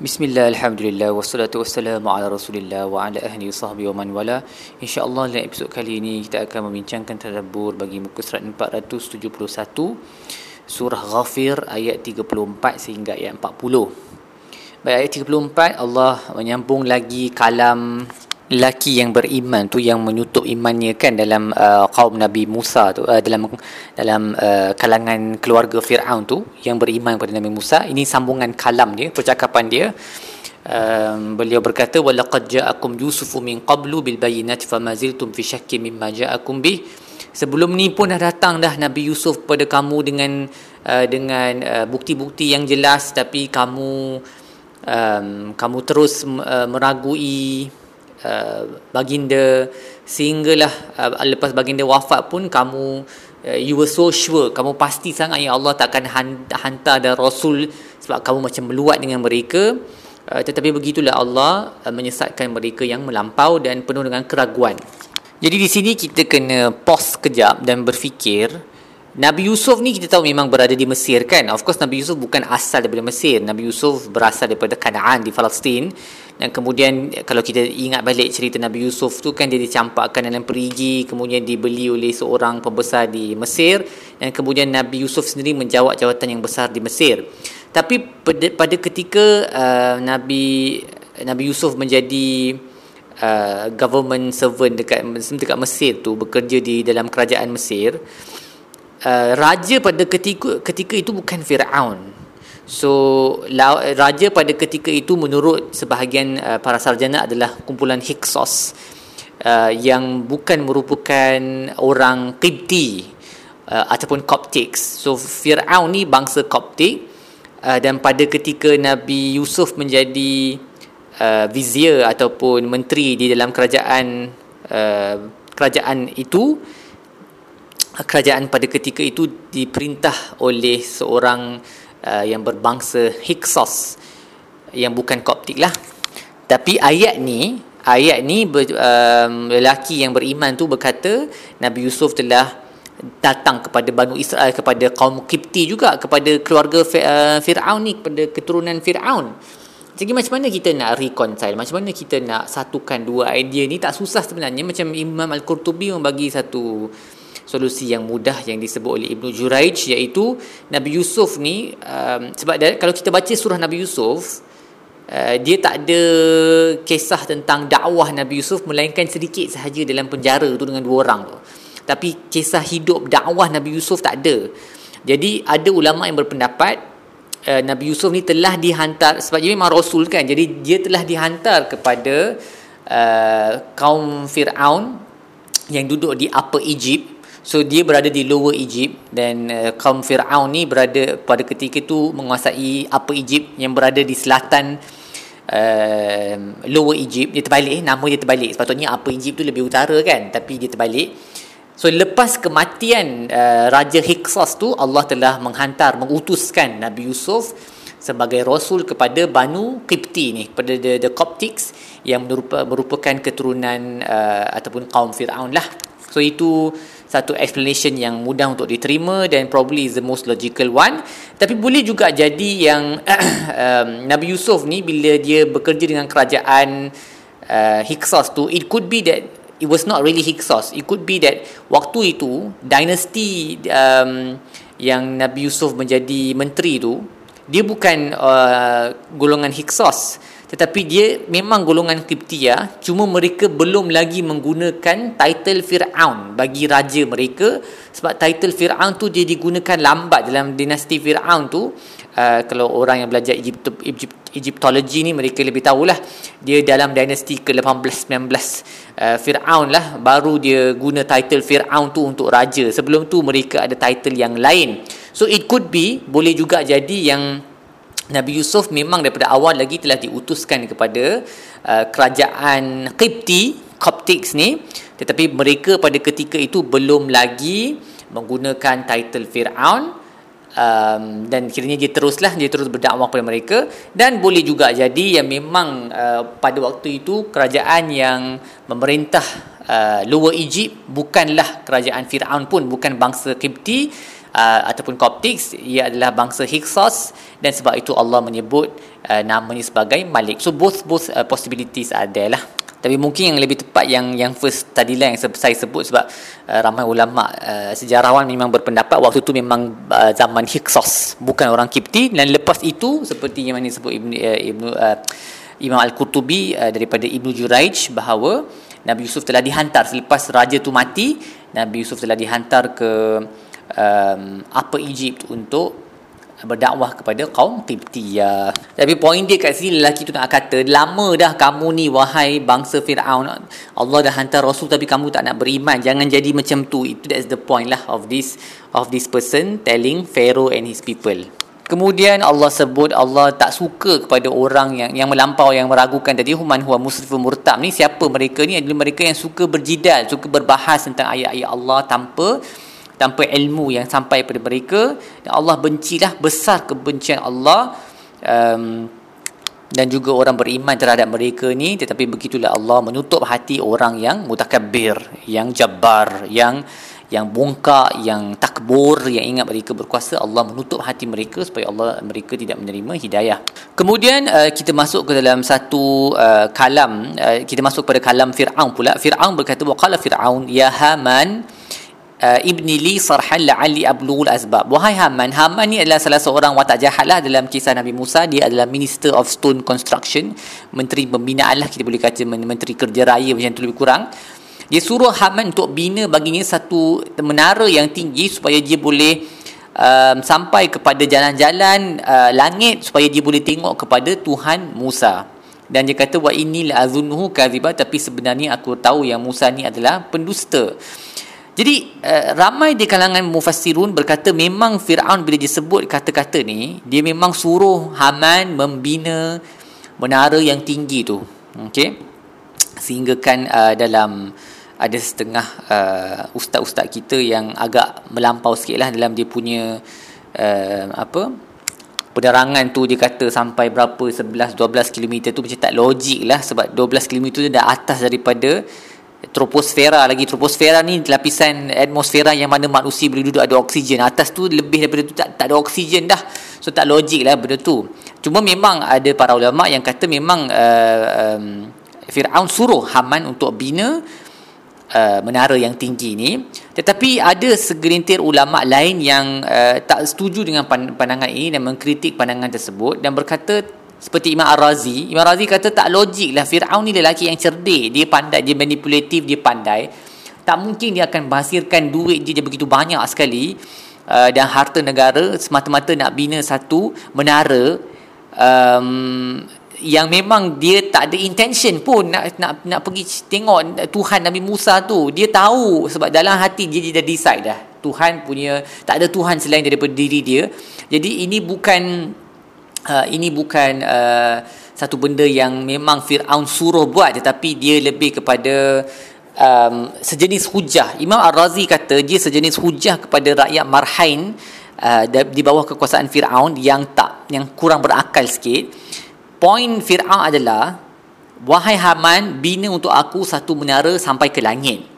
Bismillah, Alhamdulillah, wassalatu wassalamu ala rasulillah wa ala ahli sahbihi wa man wala. InsyaAllah dalam episod kali ini kita akan membincangkan tadabbur bagi muka surat 471 Surah Ghafir ayat 34 sehingga ayat 40 Baik ayat 34 Allah menyambung lagi kalam lelaki yang beriman tu yang menutup imannya kan dalam uh, kaum Nabi Musa tu uh, dalam dalam uh, kalangan keluarga Firaun tu yang beriman kepada Nabi Musa. Ini sambungan kalam dia percakapan dia. Um, beliau berkata walaqad ja'akum yusufu min qablu bil bayyinati famaziltum fi syakki mimma ja'akum bih. Sebelum ni pun dah datang dah Nabi Yusuf kepada kamu dengan uh, dengan uh, bukti-bukti yang jelas tapi kamu um, kamu terus uh, meragui Uh, baginda sehinggalah uh, lepas baginda wafat pun kamu uh, you were so sure kamu pasti sangat ya Allah takkan hantar dan rasul sebab kamu macam meluat dengan mereka uh, tetapi begitulah Allah uh, menyesatkan mereka yang melampau dan penuh dengan keraguan jadi di sini kita kena pause kejap dan berfikir Nabi Yusuf ni kita tahu memang berada di Mesir kan. Of course Nabi Yusuf bukan asal daripada Mesir. Nabi Yusuf berasal daripada Kanaan di Palestin. Dan kemudian kalau kita ingat balik cerita Nabi Yusuf tu kan dia dicampakkan dalam perigi. Kemudian dibeli oleh seorang pembesar di Mesir. Dan kemudian Nabi Yusuf sendiri menjawab jawatan yang besar di Mesir. Tapi pada, pada ketika uh, Nabi Nabi Yusuf menjadi uh, government servant dekat, dekat Mesir tu. Bekerja di dalam kerajaan Mesir uh, raja pada ketika ketika itu bukan Firaun. So la, raja pada ketika itu menurut sebahagian uh, para sarjana adalah kumpulan Hyksos uh, yang bukan merupakan orang Qibti uh, ataupun Coptics. So Firaun ni bangsa Coptic uh, dan pada ketika Nabi Yusuf menjadi uh, vizier ataupun menteri di dalam kerajaan uh, kerajaan itu kerajaan pada ketika itu diperintah oleh seorang yang berbangsa Hyksos yang bukan Koptik lah. Tapi ayat ni, ayat ni ber, um, lelaki yang beriman tu berkata Nabi Yusuf telah datang kepada Banu Israel kepada kaum Kipti juga kepada keluarga uh, Firaun ni kepada keturunan Firaun. Jadi macam mana kita nak reconcile? Macam mana kita nak satukan dua idea ni? Tak susah sebenarnya macam Imam Al-Qurtubi membagi satu solusi yang mudah yang disebut oleh Ibnu Juraij iaitu Nabi Yusuf ni um, sebab dari, kalau kita baca surah Nabi Yusuf uh, dia tak ada kisah tentang dakwah Nabi Yusuf melainkan sedikit sahaja dalam penjara tu dengan dua orang tu. Tapi kisah hidup dakwah Nabi Yusuf tak ada. Jadi ada ulama yang berpendapat uh, Nabi Yusuf ni telah dihantar sebab dia memang rasul kan jadi dia telah dihantar kepada uh, kaum Firaun yang duduk di Upper Egypt So dia berada di Lower Egypt dan uh, kaum Firaun ni berada pada ketika itu menguasai Upper Egypt yang berada di selatan uh, Lower Egypt. Dia terbalik nama dia terbalik. Sepatutnya Upper Egypt tu lebih utara kan tapi dia terbalik. So lepas kematian uh, Raja Hyksos tu Allah telah menghantar mengutuskan Nabi Yusuf sebagai rasul kepada Banu Qibti ni kepada the, the Coptics yang merupakan keturunan uh, ataupun kaum Firaun lah. So itu satu explanation yang mudah untuk diterima dan probably is the most logical one. Tapi boleh juga jadi yang um, Nabi Yusuf ni bila dia bekerja dengan kerajaan uh, Hyksos tu it could be that it was not really Hyksos. It could be that waktu itu dynasty um, yang Nabi Yusuf menjadi menteri tu dia bukan uh, golongan Hyksos tetapi dia memang golongan Kiptia cuma mereka belum lagi menggunakan title Fir'aun bagi raja mereka. Sebab title Fir'aun tu dia digunakan lambat dalam dinasti Fir'aun tu. Uh, kalau orang yang belajar Egypt, Egypt, Egyptology ni mereka lebih tahulah. Dia dalam dinasti ke-18 19 uh, Fir'aun lah. Baru dia guna title Fir'aun tu untuk raja. Sebelum tu mereka ada title yang lain. So it could be boleh juga jadi yang Nabi Yusuf memang daripada awal lagi telah diutuskan kepada uh, kerajaan Qibti, Coptics ni. Tetapi mereka pada ketika itu belum lagi menggunakan title Fir'aun. Um, dan kiranya dia teruslah dia terus berdakwah kepada mereka. Dan boleh juga jadi yang memang uh, pada waktu itu kerajaan yang memerintah uh, Lower Egypt bukanlah kerajaan Fir'aun pun bukan bangsa Qibti uh, ataupun Coptics ia adalah bangsa Hyksos dan sebab itu Allah menyebut uh, namanya sebagai Malik. So both both uh, possibilities ada lah. Tapi mungkin yang lebih tepat yang yang first tadi lah yang saya sebut sebab uh, ramai ulama uh, sejarawan memang berpendapat waktu tu memang uh, zaman Hyksos bukan orang Kipti. Dan lepas itu seperti yang mana disebut Ibnu uh, Ibnu uh, Imam Al-Qurtubi uh, daripada Ibnu Juraij bahawa Nabi Yusuf telah dihantar selepas raja tu mati. Nabi Yusuf telah dihantar ke um, Upper Egypt untuk berdakwah kepada kaum Qibtiyah. Tapi poin dia kat sini lelaki tu nak kata, lama dah kamu ni wahai bangsa Firaun. Allah dah hantar rasul tapi kamu tak nak beriman. Jangan jadi macam tu. Itu that's the point lah of this of this person telling Pharaoh and his people. Kemudian Allah sebut Allah tak suka kepada orang yang yang melampau yang meragukan tadi human huwa musrifun murtab ni siapa mereka ni adalah mereka yang suka berjidal suka berbahas tentang ayat-ayat Allah tanpa tanpa ilmu yang sampai pada mereka. Dan Allah bencilah besar kebencian Allah um, dan juga orang beriman terhadap mereka ni. Tetapi begitulah Allah menutup hati orang yang mutakabbir yang jabbar yang yang bongkak yang takbur yang ingat mereka berkuasa. Allah menutup hati mereka supaya Allah mereka tidak menerima hidayah. Kemudian uh, kita masuk ke dalam satu uh, kalam. Uh, kita masuk pada kalam Fir'aun pula. Fir'aun berkata waqala Fir'aun ya Haman uh, ibni li sarhan la'alli ablugul asbab. Wahai Haman Haman ni adalah salah seorang watak jahat lah dalam kisah Nabi Musa. Dia adalah minister of stone construction menteri pembinaan lah kita boleh kata menteri kerja raya macam tu lebih kurang. Dia suruh Haman untuk bina baginya satu menara yang tinggi supaya dia boleh um, sampai kepada jalan-jalan uh, langit supaya dia boleh tengok kepada Tuhan Musa. Dan dia kata wa inni la azunnuhu kadhiba tapi sebenarnya aku tahu yang Musa ni adalah pendusta jadi uh, ramai di kalangan mufassirun berkata memang Firaun bila disebut kata-kata ni dia memang suruh Haman membina menara yang tinggi tu. Okey. Sehingga kan uh, dalam ada setengah uh, ustaz-ustaz kita yang agak melampau sikitlah dalam dia punya uh, apa penerangan tu dia kata sampai berapa 11 12 km tu macam tak logik lah sebab 12 km tu dah atas daripada troposfera lagi troposfera ni lapisan atmosfera yang mana manusia boleh duduk ada oksigen. Atas tu lebih daripada tu tak, tak ada oksigen dah. So tak logik lah benda tu. Cuma memang ada para ulama yang kata memang uh, um, Fir'aun suruh Haman untuk bina uh, menara yang tinggi ni. Tetapi ada segelintir ulama lain yang uh, tak setuju dengan pandangan ini dan mengkritik pandangan tersebut dan berkata seperti Imam Ar-Razi. Imam Ar-Razi kata tak logik lah. Fir'aun ni lelaki yang cerdik. Dia pandai dia manipulatif dia pandai. Tak mungkin dia akan menghasilkan duit dia, dia begitu banyak sekali uh, dan harta negara semata-mata nak bina satu menara um, yang memang dia tak ada intention pun nak nak nak pergi tengok Tuhan Nabi Musa tu. Dia tahu sebab dalam hati dia, dia dah decide dah. Tuhan punya tak ada Tuhan selain daripada diri dia. Jadi ini bukan uh, ini bukan uh, satu benda yang memang Fir'aun suruh buat tetapi dia lebih kepada um, sejenis hujah. Imam Ar-Razi kata dia sejenis hujah kepada rakyat Marhain uh, di bawah kekuasaan Fir'aun yang tak yang kurang berakal sikit. Poin Fir'aun adalah wahai Haman bina untuk aku satu menara sampai ke langit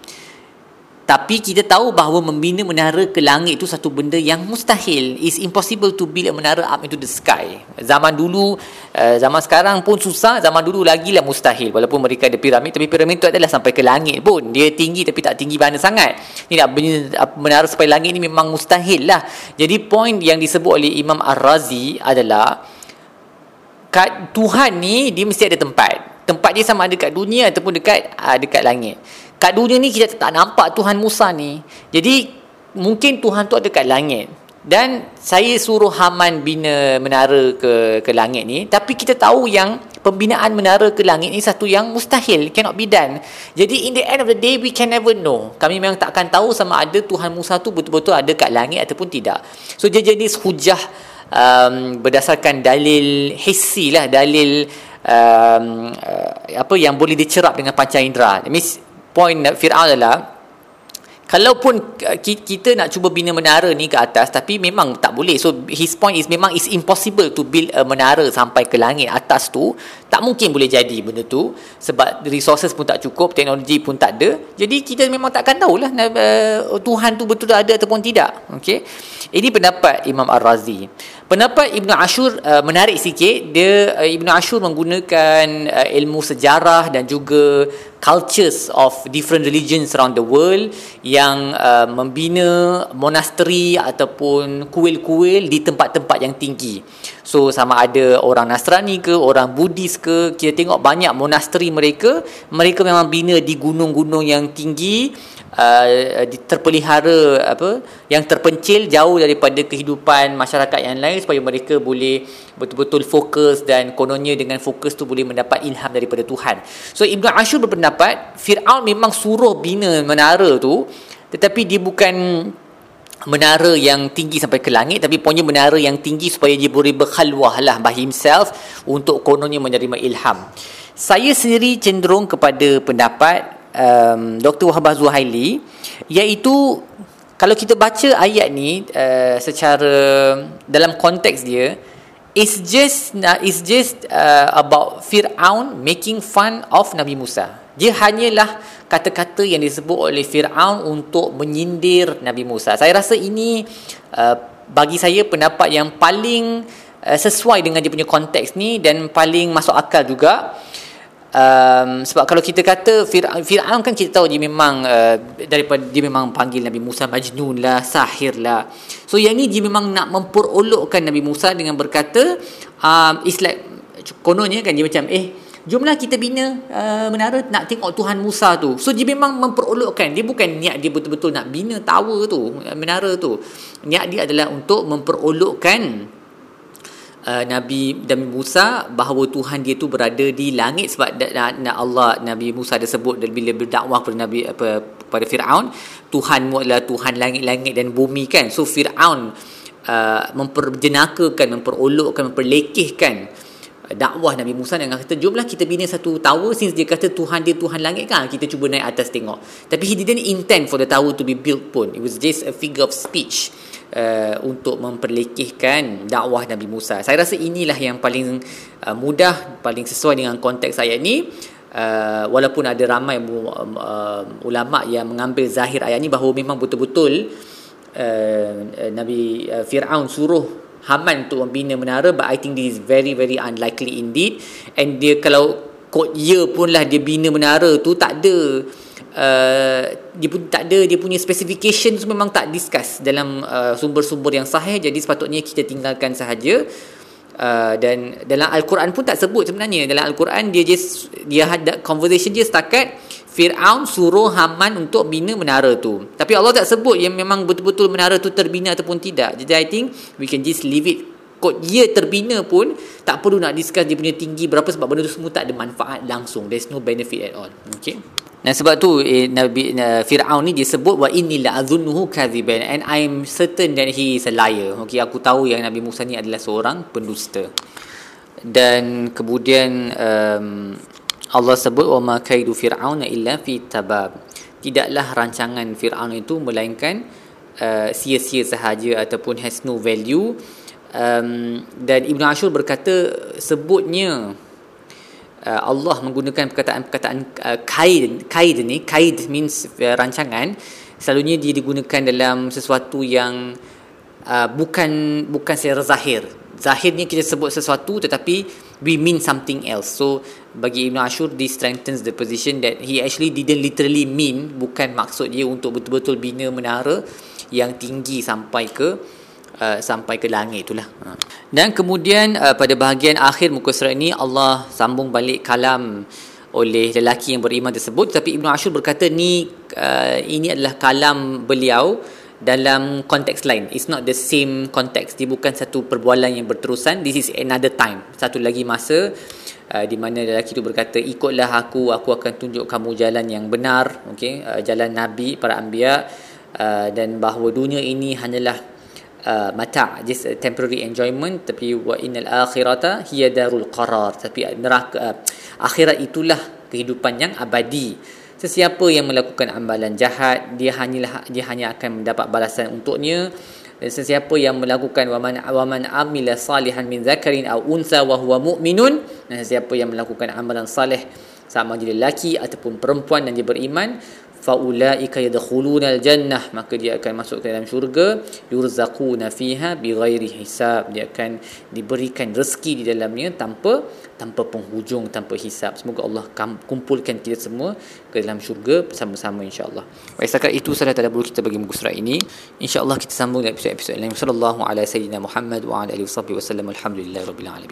tapi kita tahu bahawa membina menara ke langit itu satu benda yang mustahil. It's impossible to build a menara up into the sky. Zaman dulu, uh, zaman sekarang pun susah. Zaman dulu lagi lah mustahil. Walaupun mereka ada piramid. Tapi piramid itu adalah sampai ke langit pun. Dia tinggi tapi tak tinggi mana sangat. Ini nak menara sampai langit ini memang mustahil lah. Jadi poin yang disebut oleh Imam Ar-Razi adalah kat Tuhan ni dia mesti ada tempat. Tempat dia sama ada dekat dunia ataupun dekat uh, dekat langit kat dunia ni kita tak nampak Tuhan Musa ni. Jadi mungkin Tuhan tu ada kat langit. Dan saya suruh Haman bina menara ke ke langit ni, tapi kita tahu yang pembinaan menara ke langit ni satu yang mustahil, cannot be done. Jadi in the end of the day we can never know. Kami memang tak akan tahu sama ada Tuhan Musa tu betul-betul ada kat langit ataupun tidak. So dia jenis hujah um, berdasarkan dalil hissi lah, dalil um, uh, apa yang boleh dicerap dengan panca indera. That means point Fir'aun adalah kalaupun kita nak cuba bina menara ni ke atas tapi memang tak boleh. So his point is memang it's impossible to build a menara sampai ke langit atas tu. Tak mungkin boleh jadi benda tu sebab resources pun tak cukup teknologi pun tak ada. Jadi kita memang takkan tahulah uh, Tuhan tu betul ada ataupun tidak. Okey ini pendapat Imam Ar-Razi pendapat Ibn Ashur uh, menarik sikit dia uh, Ibn Ashur menggunakan uh, ilmu sejarah dan juga cultures of different religions around the world yang uh, membina monastery ataupun kuil-kuil di tempat-tempat yang tinggi. So sama ada orang Nasrani ke, orang Buddhis ke, kita tengok banyak monastery mereka, mereka memang bina di gunung-gunung yang tinggi uh, terpelihara apa yang terpencil jauh daripada kehidupan masyarakat yang lain supaya mereka boleh betul-betul fokus dan kononnya dengan fokus tu boleh mendapat ilham daripada Tuhan. So Ibnu Ashur berpendapat Firaun memang suruh bina menara tu tetapi dia bukan menara yang tinggi sampai ke langit tapi punya menara yang tinggi supaya dia boleh berkhalwah lah by himself untuk kononnya menerima ilham. Saya sendiri cenderung kepada pendapat um, Dr. Wahbah Zuhaili iaitu kalau kita baca ayat ni uh, secara dalam konteks dia it's just uh, it's just uh, about Firaun making fun of Nabi Musa. Dia hanyalah kata-kata yang disebut oleh Firaun untuk menyindir Nabi Musa. Saya rasa ini uh, bagi saya pendapat yang paling uh, sesuai dengan dia punya konteks ni dan paling masuk akal juga um, sebab kalau kita kata Fir'aun kan kita tahu dia memang uh, daripada dia memang panggil Nabi Musa Majnun lah sahir lah so yang ni dia memang nak memperolokkan Nabi Musa dengan berkata um, it's like kononnya kan dia macam eh Jomlah kita bina uh, menara nak tengok Tuhan Musa tu. So dia memang memperolokkan. Dia bukan niat dia betul-betul nak bina tower tu, menara tu. Niat dia adalah untuk memperolokkan uh, Nabi Nabi Musa bahawa Tuhan dia tu berada di langit sebab Allah Nabi Musa ada sebut bila berdakwah kepada Nabi apa pada Firaun Tuhanmu adalah Tuhan langit-langit dan bumi kan. So Firaun uh, memperjenakakan memperolokkan memperlekehkan dakwah Nabi Musa dengan kata jomlah kita bina satu tower since dia kata Tuhan dia Tuhan langit kan kita cuba naik atas tengok tapi he didn't intend for the tower to be built pun it was just a figure of speech uh, untuk memperlekehkan dakwah Nabi Musa. Saya rasa inilah yang paling uh, mudah, paling sesuai dengan konteks ayat ini. Uh, walaupun ada ramai uh, ulama yang mengambil zahir ayat ini bahawa memang betul-betul uh, Nabi uh, Fir'aun suruh Haman untuk membina menara but I think this is very very unlikely indeed. And dia kalau kod ya pun lah dia bina menara tu tak ada uh, dia pun tak ada dia punya specification tu memang tak discuss dalam uh, sumber-sumber yang sahih. Jadi sepatutnya kita tinggalkan sahaja. Uh, dan dalam al-Quran pun tak sebut sebenarnya. Dalam al-Quran dia just dia ada conversation dia setakat Fir'aun suruh Haman untuk bina menara tu. Tapi Allah tak sebut yang memang betul-betul menara tu terbina ataupun tidak. Jadi I think we can just leave it. Kod ia terbina pun tak perlu nak discuss dia punya tinggi berapa sebab benda tu semua tak ada manfaat langsung. There's no benefit at all. Okay. Dan sebab tu eh, Nabi uh, Firaun ni dia sebut wa inni la azunnuhu kadhiban and I'm certain that he is a liar. Okey aku tahu yang Nabi Musa ni adalah seorang pendusta. Dan kemudian um, Allah sebut wa ma kaidu fir'aun illa fi tabab. Tidaklah rancangan Firaun itu melainkan uh, sia-sia sahaja ataupun has no value. Um, dan Ibn Ashur berkata sebutnya uh, Allah menggunakan perkataan-perkataan uh, kaid kaid ni kaid means uh, rancangan selalunya dia digunakan dalam sesuatu yang uh, bukan bukan secara zahir zahirnya kita sebut sesuatu tetapi we mean something else so bagi Ibn Ashur this strengthens the position that he actually didn't literally mean bukan maksud dia untuk betul-betul bina menara yang tinggi sampai ke uh, sampai ke langit itulah. Ha. Dan kemudian uh, pada bahagian akhir muka surat ini Allah sambung balik kalam oleh lelaki yang beriman tersebut tapi Ibnu Ashur berkata ni uh, ini adalah kalam beliau dalam konteks lain. It's not the same context. Dia bukan satu perbualan yang berterusan. This is another time. Satu lagi masa uh, di mana lelaki itu berkata ikutlah aku aku akan tunjuk kamu jalan yang benar. Okey uh, jalan nabi para anbiya uh, dan bahawa dunia ini hanyalah uh, mata just a temporary enjoyment. Tapi wa innal akhirata hiya darul qarar. Tapi neraka uh, akhirat itulah kehidupan yang abadi sesiapa yang melakukan amalan jahat dia hanyalah dia hanya akan mendapat balasan untuknya. Dan sesiapa yang melakukan waman waman amila salihan min zakarin aw unsa wa huwa mu'minun dan sesiapa yang melakukan amalan saleh sama jadi lelaki ataupun perempuan dan dia beriman faulaika yadkhuluna aljannah maka dia akan masuk ke dalam syurga. yurzaquna fiha bighairi hisab. Dia akan diberikan rezeki di dalamnya tanpa tanpa penghujung tanpa hisab. Semoga Allah kumpulkan kita semua ke dalam syurga bersama-sama insyaallah. Baik setakat itu sahaja tadabbur kita bagi muka surat ini. Insyaallah kita sambung dalam episod-episod lain. Sallallahu alaihi wasallam wa ala alihi wasallam alhamdulillah rabbil alamin